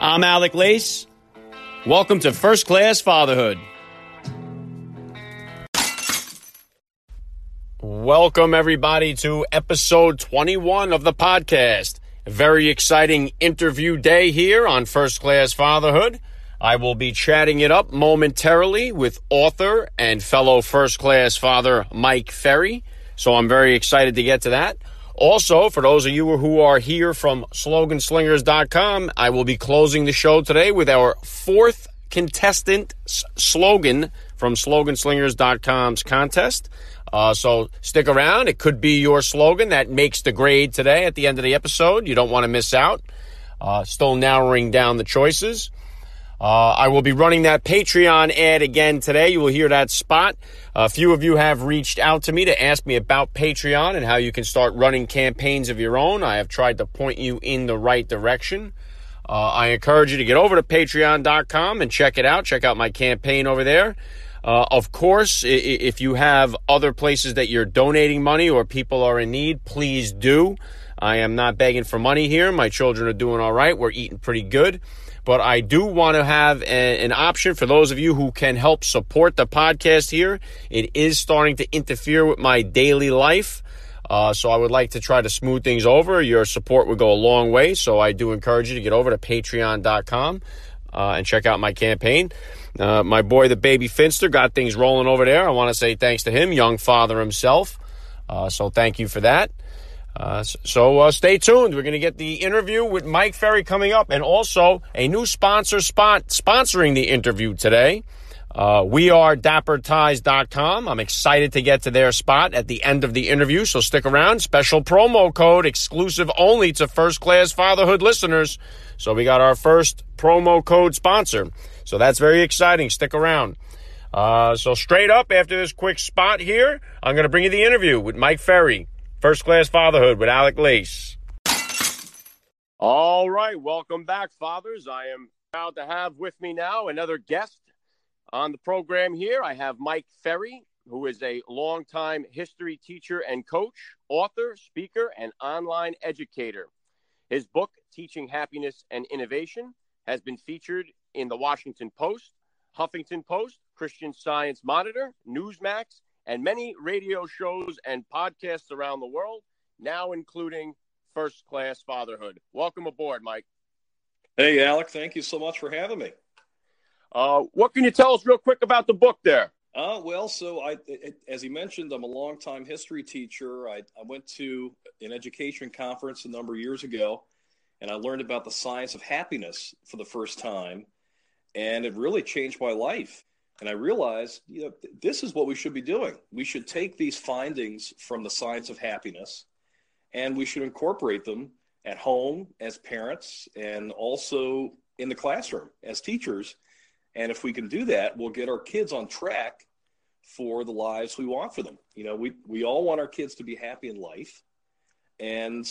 I'm Alec Lace. Welcome to First Class Fatherhood. Welcome, everybody, to episode 21 of the podcast. A very exciting interview day here on First Class Fatherhood. I will be chatting it up momentarily with author and fellow first class father Mike Ferry. So I'm very excited to get to that. Also, for those of you who are here from sloganslingers.com, I will be closing the show today with our fourth contestant slogan from sloganslingers.com's contest. Uh, so stick around. It could be your slogan that makes the grade today at the end of the episode. You don't want to miss out. Uh, still narrowing down the choices. Uh, I will be running that Patreon ad again today. You will hear that spot. A few of you have reached out to me to ask me about Patreon and how you can start running campaigns of your own. I have tried to point you in the right direction. Uh, I encourage you to get over to patreon.com and check it out. Check out my campaign over there. Uh, of course, if you have other places that you're donating money or people are in need, please do. I am not begging for money here. My children are doing all right. We're eating pretty good. But I do want to have a, an option for those of you who can help support the podcast here. It is starting to interfere with my daily life. Uh, so I would like to try to smooth things over. Your support would go a long way. So I do encourage you to get over to patreon.com uh, and check out my campaign. Uh, my boy, the baby Finster, got things rolling over there. I want to say thanks to him, young father himself. Uh, so thank you for that. Uh, so uh, stay tuned. We're going to get the interview with Mike Ferry coming up, and also a new sponsor spot sponsoring the interview today. Uh, we are dapperties.com. I'm excited to get to their spot at the end of the interview, so stick around. Special promo code exclusive only to first class fatherhood listeners. So we got our first promo code sponsor. So that's very exciting. Stick around. Uh, so straight up after this quick spot here, I'm going to bring you the interview with Mike Ferry. First Class Fatherhood with Alec Lace. All right, welcome back, fathers. I am proud to have with me now another guest on the program here. I have Mike Ferry, who is a longtime history teacher and coach, author, speaker, and online educator. His book, Teaching Happiness and Innovation, has been featured in the Washington Post, Huffington Post, Christian Science Monitor, Newsmax, and many radio shows and podcasts around the world, now including First Class Fatherhood. Welcome aboard, Mike. Hey, Alec. Thank you so much for having me. Uh, what can you tell us real quick about the book there? Uh, well, so I, as you mentioned, I'm a longtime history teacher. I, I went to an education conference a number of years ago, and I learned about the science of happiness for the first time, and it really changed my life. And I realized, you know, this is what we should be doing. We should take these findings from the science of happiness and we should incorporate them at home as parents and also in the classroom as teachers. And if we can do that, we'll get our kids on track for the lives we want for them. You know, we, we all want our kids to be happy in life. And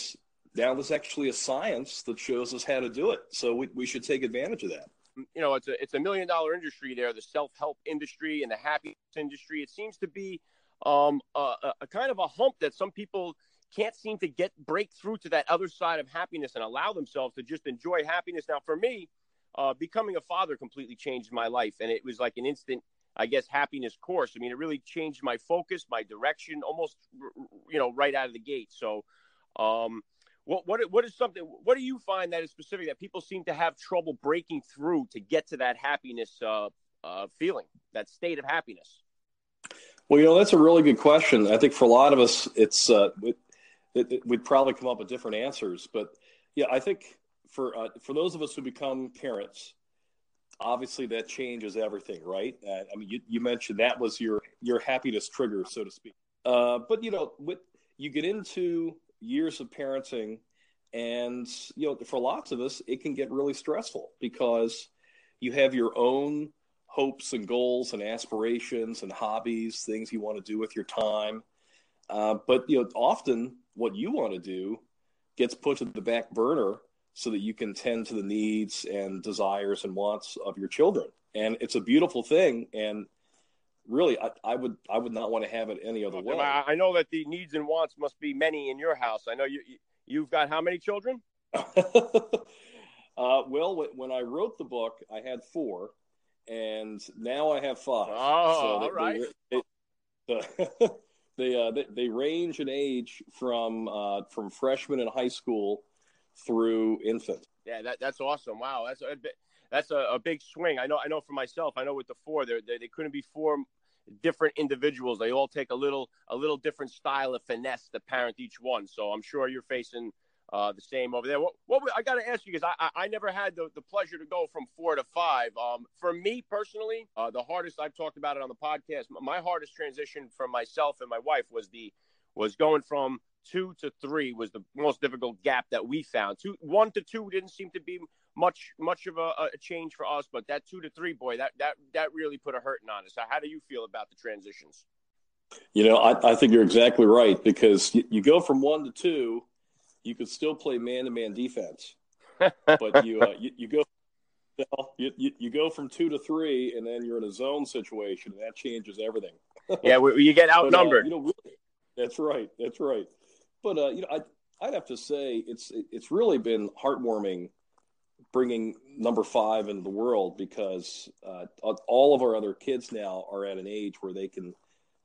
now there's actually a science that shows us how to do it. So we, we should take advantage of that you know, it's a it's a million dollar industry there, the self help industry and the happiness industry. It seems to be um, a, a, kind of a hump that some people can't seem to get break through to that other side of happiness and allow themselves to just enjoy happiness. Now, for me, uh, becoming a father completely changed my life, and it was like an instant. I guess happiness course. I mean, it really changed my focus, my direction, almost, you know, right out of the gate. So, um, what what what is something? What do you find that is specific that people seem to have trouble breaking through to get to that happiness uh, uh, feeling, that state of happiness? Well, you know that's a really good question. I think for a lot of us, it's uh, it, it, we'd probably come up with different answers. But yeah, I think for uh, for those of us who become parents, obviously that changes everything, right? Uh, I mean, you, you mentioned that was your your happiness trigger, so to speak. Uh, but you know, with you get into years of parenting and you know for lots of us it can get really stressful because you have your own hopes and goals and aspirations and hobbies things you want to do with your time. Uh, but you know often what you want to do gets put to the back burner so that you can tend to the needs and desires and wants of your children. And it's a beautiful thing and really, I, I, would I would not want to have it any other way. I know that the needs and wants must be many in your house. I know you you've got how many children? uh, well, when I wrote the book, I had four, and now I have five. Oh, so they, all right. They, they, they, uh, they, they range in age from uh, from freshman in high school through infant. Yeah, that, that's awesome. Wow, that's a that's a, a, big swing. I know. I know for myself. I know with the four, they they couldn't be four different individuals. They all take a little a little different style of finesse to parent each one. So I'm sure you're facing uh, the same over there. What, what I got to ask you because I, I, I never had the, the pleasure to go from four to five. Um, for me personally, uh, the hardest I've talked about it on the podcast. My hardest transition for myself and my wife was the was going from two to three was the most difficult gap that we found. Two one to two didn't seem to be much much of a, a change for us, but that two to three boy that that that really put a hurting on us. How do you feel about the transitions? You know, I, I think you're exactly right because you, you go from one to two you could still play man to man defense, but you, uh, you, you go you, you, you go from two to three, and then you're in a zone situation, and that changes everything. yeah, you get outnumbered. But, uh, you know, really, that's right. That's right. But uh, you know, I I'd have to say it's it's really been heartwarming bringing number five into the world because uh, all of our other kids now are at an age where they can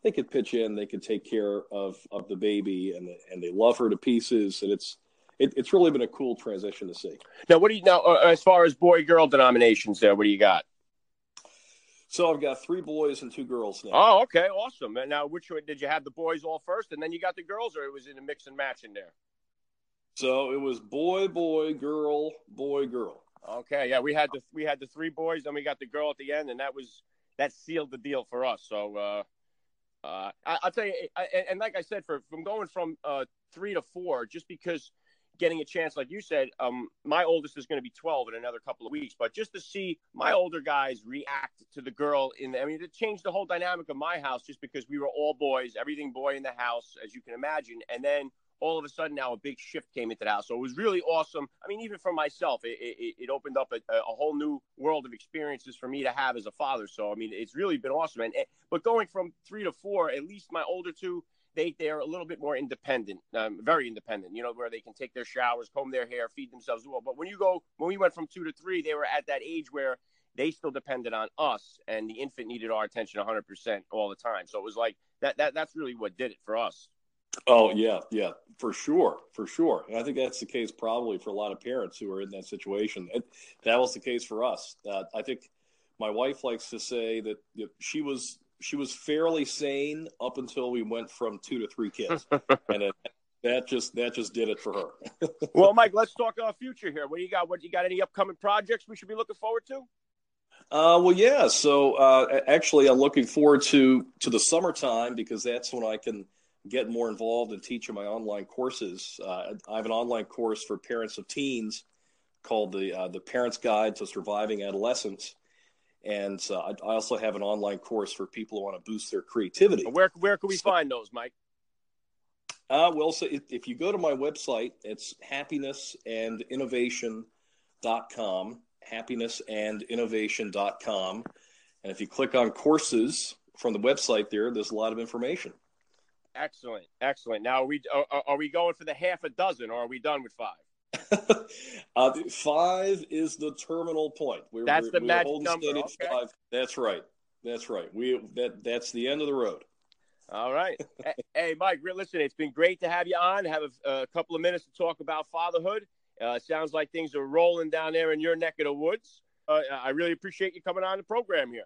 they could pitch in, they could take care of of the baby, and and they love her to pieces, and it's it, it's really been a cool transition to see. Now, what do you now uh, as far as boy girl denominations? There, what do you got? So I've got three boys and two girls now. Oh, okay, awesome. And now, which one did you have the boys all first, and then you got the girls, or it was in a mix and match in there? So it was boy, boy, girl, boy, girl. Okay, yeah, we had the we had the three boys, and we got the girl at the end, and that was that sealed the deal for us. So uh, uh, I, will tell you, I, and like I said, for from going from uh, three to four, just because getting a chance, like you said, um, my oldest is going to be 12 in another couple of weeks, but just to see my older guys react to the girl in the, I mean, it changed the whole dynamic of my house just because we were all boys, everything boy in the house, as you can imagine. And then all of a sudden now a big shift came into the house. So it was really awesome. I mean, even for myself, it, it, it opened up a, a, whole new world of experiences for me to have as a father. So, I mean, it's really been awesome. And, but going from three to four, at least my older two, they, they're a little bit more independent, um, very independent, you know, where they can take their showers, comb their hair, feed themselves well. But when you go, when we went from two to three, they were at that age where they still depended on us and the infant needed our attention 100% all the time. So it was like that, that that's really what did it for us. Oh yeah, yeah, for sure, for sure. And I think that's the case probably for a lot of parents who are in that situation. And that was the case for us. Uh, I think my wife likes to say that you know, she was she was fairly sane up until we went from two to three kids, and it, that just that just did it for her. well, Mike, let's talk uh, future here. What do you got? What you got? Any upcoming projects we should be looking forward to? Uh, well, yeah. So uh, actually, I'm looking forward to to the summertime because that's when I can get more involved and teach in my online courses. Uh, I have an online course for parents of teens called the uh, the Parents Guide to Surviving Adolescence, and uh, I, I, also have an online course for people who want to boost their creativity. Where where can we so, find those, Mike? Uh, well, so if, if, you go to my website, it's happinessandinnovation.com, happinessandinnovation.com. And if you click on courses from the website there, there's a lot of information. Excellent, excellent. Now, are we are, are we going for the half a dozen, or are we done with five? uh, five is the terminal point. We're, that's we're, the we're magic number. Okay. That's right. That's right. We that that's the end of the road. All right. hey, Mike. Listen, it's been great to have you on. Have a, a couple of minutes to talk about fatherhood. Uh, sounds like things are rolling down there in your neck of the woods. Uh, I really appreciate you coming on the program here.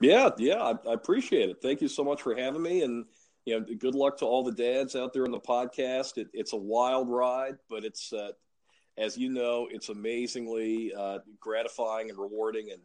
Yeah, yeah, I, I appreciate it. Thank you so much for having me, and you know, good luck to all the dads out there on the podcast. It, it's a wild ride, but it's, uh, as you know, it's amazingly uh, gratifying and rewarding, and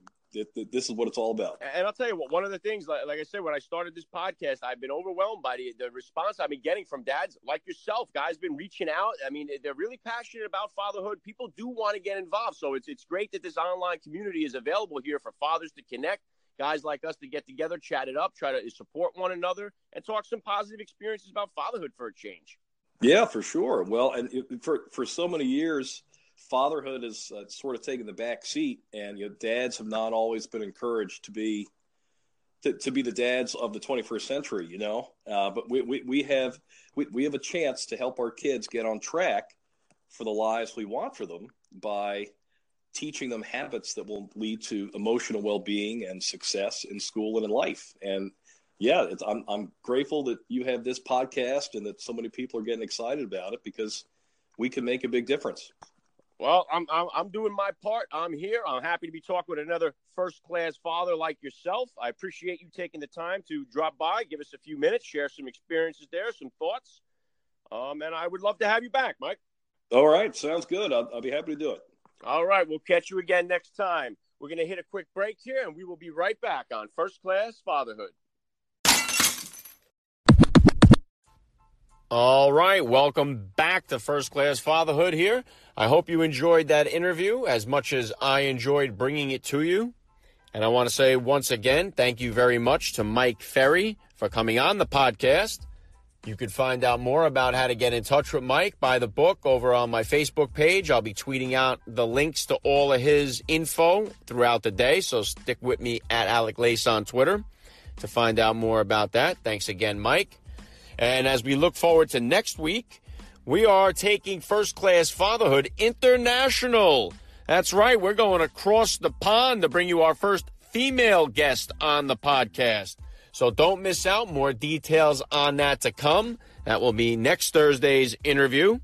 this is what it's all about. And I'll tell you what, one of the things, like, like, I said, when I started this podcast, I've been overwhelmed by the, the response I've been getting from dads like yourself. Guys been reaching out. I mean, they're really passionate about fatherhood. People do want to get involved. So it's, it's great that this online community is available here for fathers to connect guys like us to get together, chat it up, try to support one another, and talk some positive experiences about fatherhood for a change. Yeah, for sure. Well, and for for so many years, fatherhood has uh, sort of taken the back seat, and you know, dads have not always been encouraged to be to, to be the dads of the 21st century. You know, uh, but we, we we have we, we have a chance to help our kids get on track for the lives we want for them by teaching them habits that will lead to emotional well-being and success in school and in life. And yeah, I'm I'm grateful that you have this podcast and that so many people are getting excited about it because we can make a big difference. Well, I'm, I'm, I'm doing my part. I'm here. I'm happy to be talking with another first class father like yourself. I appreciate you taking the time to drop by, give us a few minutes, share some experiences there, some thoughts. Um, and I would love to have you back, Mike. All right, sounds good. I'll, I'll be happy to do it. All right, we'll catch you again next time. We're going to hit a quick break here, and we will be right back on First Class Fatherhood. All right, welcome back to First Class Fatherhood here. I hope you enjoyed that interview as much as I enjoyed bringing it to you. And I want to say once again, thank you very much to Mike Ferry for coming on the podcast. You can find out more about how to get in touch with Mike by the book over on my Facebook page. I'll be tweeting out the links to all of his info throughout the day, so stick with me at Alec Lace on Twitter to find out more about that. Thanks again, Mike. And as we look forward to next week, we are taking First Class Fatherhood International. That's right, we're going across the pond to bring you our first female guest on the podcast. So don't miss out. More details on that to come. That will be next Thursday's interview.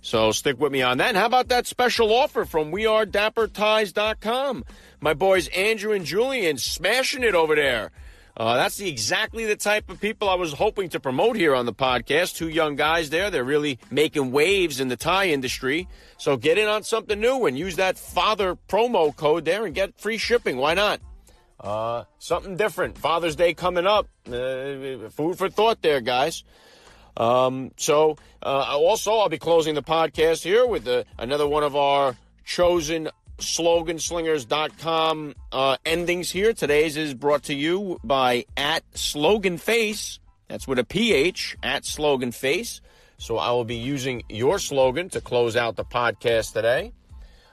So stick with me on that. And how about that special offer from wearedapperties.com? My boys Andrew and Julian smashing it over there. Uh, that's the, exactly the type of people I was hoping to promote here on the podcast. Two young guys there. They're really making waves in the tie industry. So get in on something new and use that father promo code there and get free shipping. Why not? Uh, something different. Father's Day coming up. Uh, food for thought there, guys. Um, so, uh, also, I'll be closing the podcast here with the, another one of our chosen sloganslingers.com uh, endings here. Today's is brought to you by at Slogan Phace. That's with a PH at Slogan Phace. So I will be using your slogan to close out the podcast today.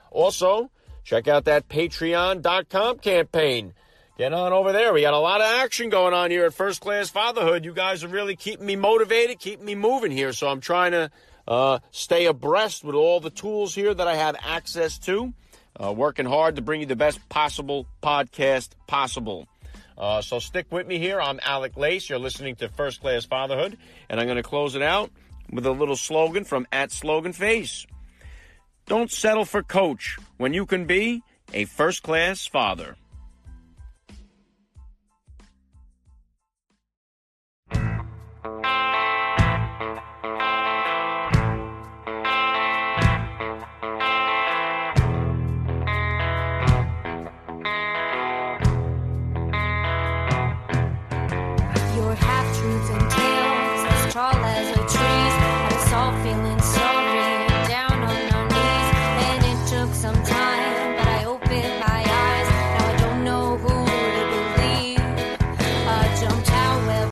Also, check out that patreon.com campaign. Get on over there. We got a lot of action going on here at First Class Fatherhood. You guys are really keeping me motivated, keeping me moving here. So I'm trying to uh, stay abreast with all the tools here that I have access to. Uh, working hard to bring you the best possible podcast possible. Uh, so stick with me here. I'm Alec Lace. You're listening to First Class Fatherhood, and I'm going to close it out with a little slogan from at Slogan Phace. Don't settle for coach when you can be a first class father.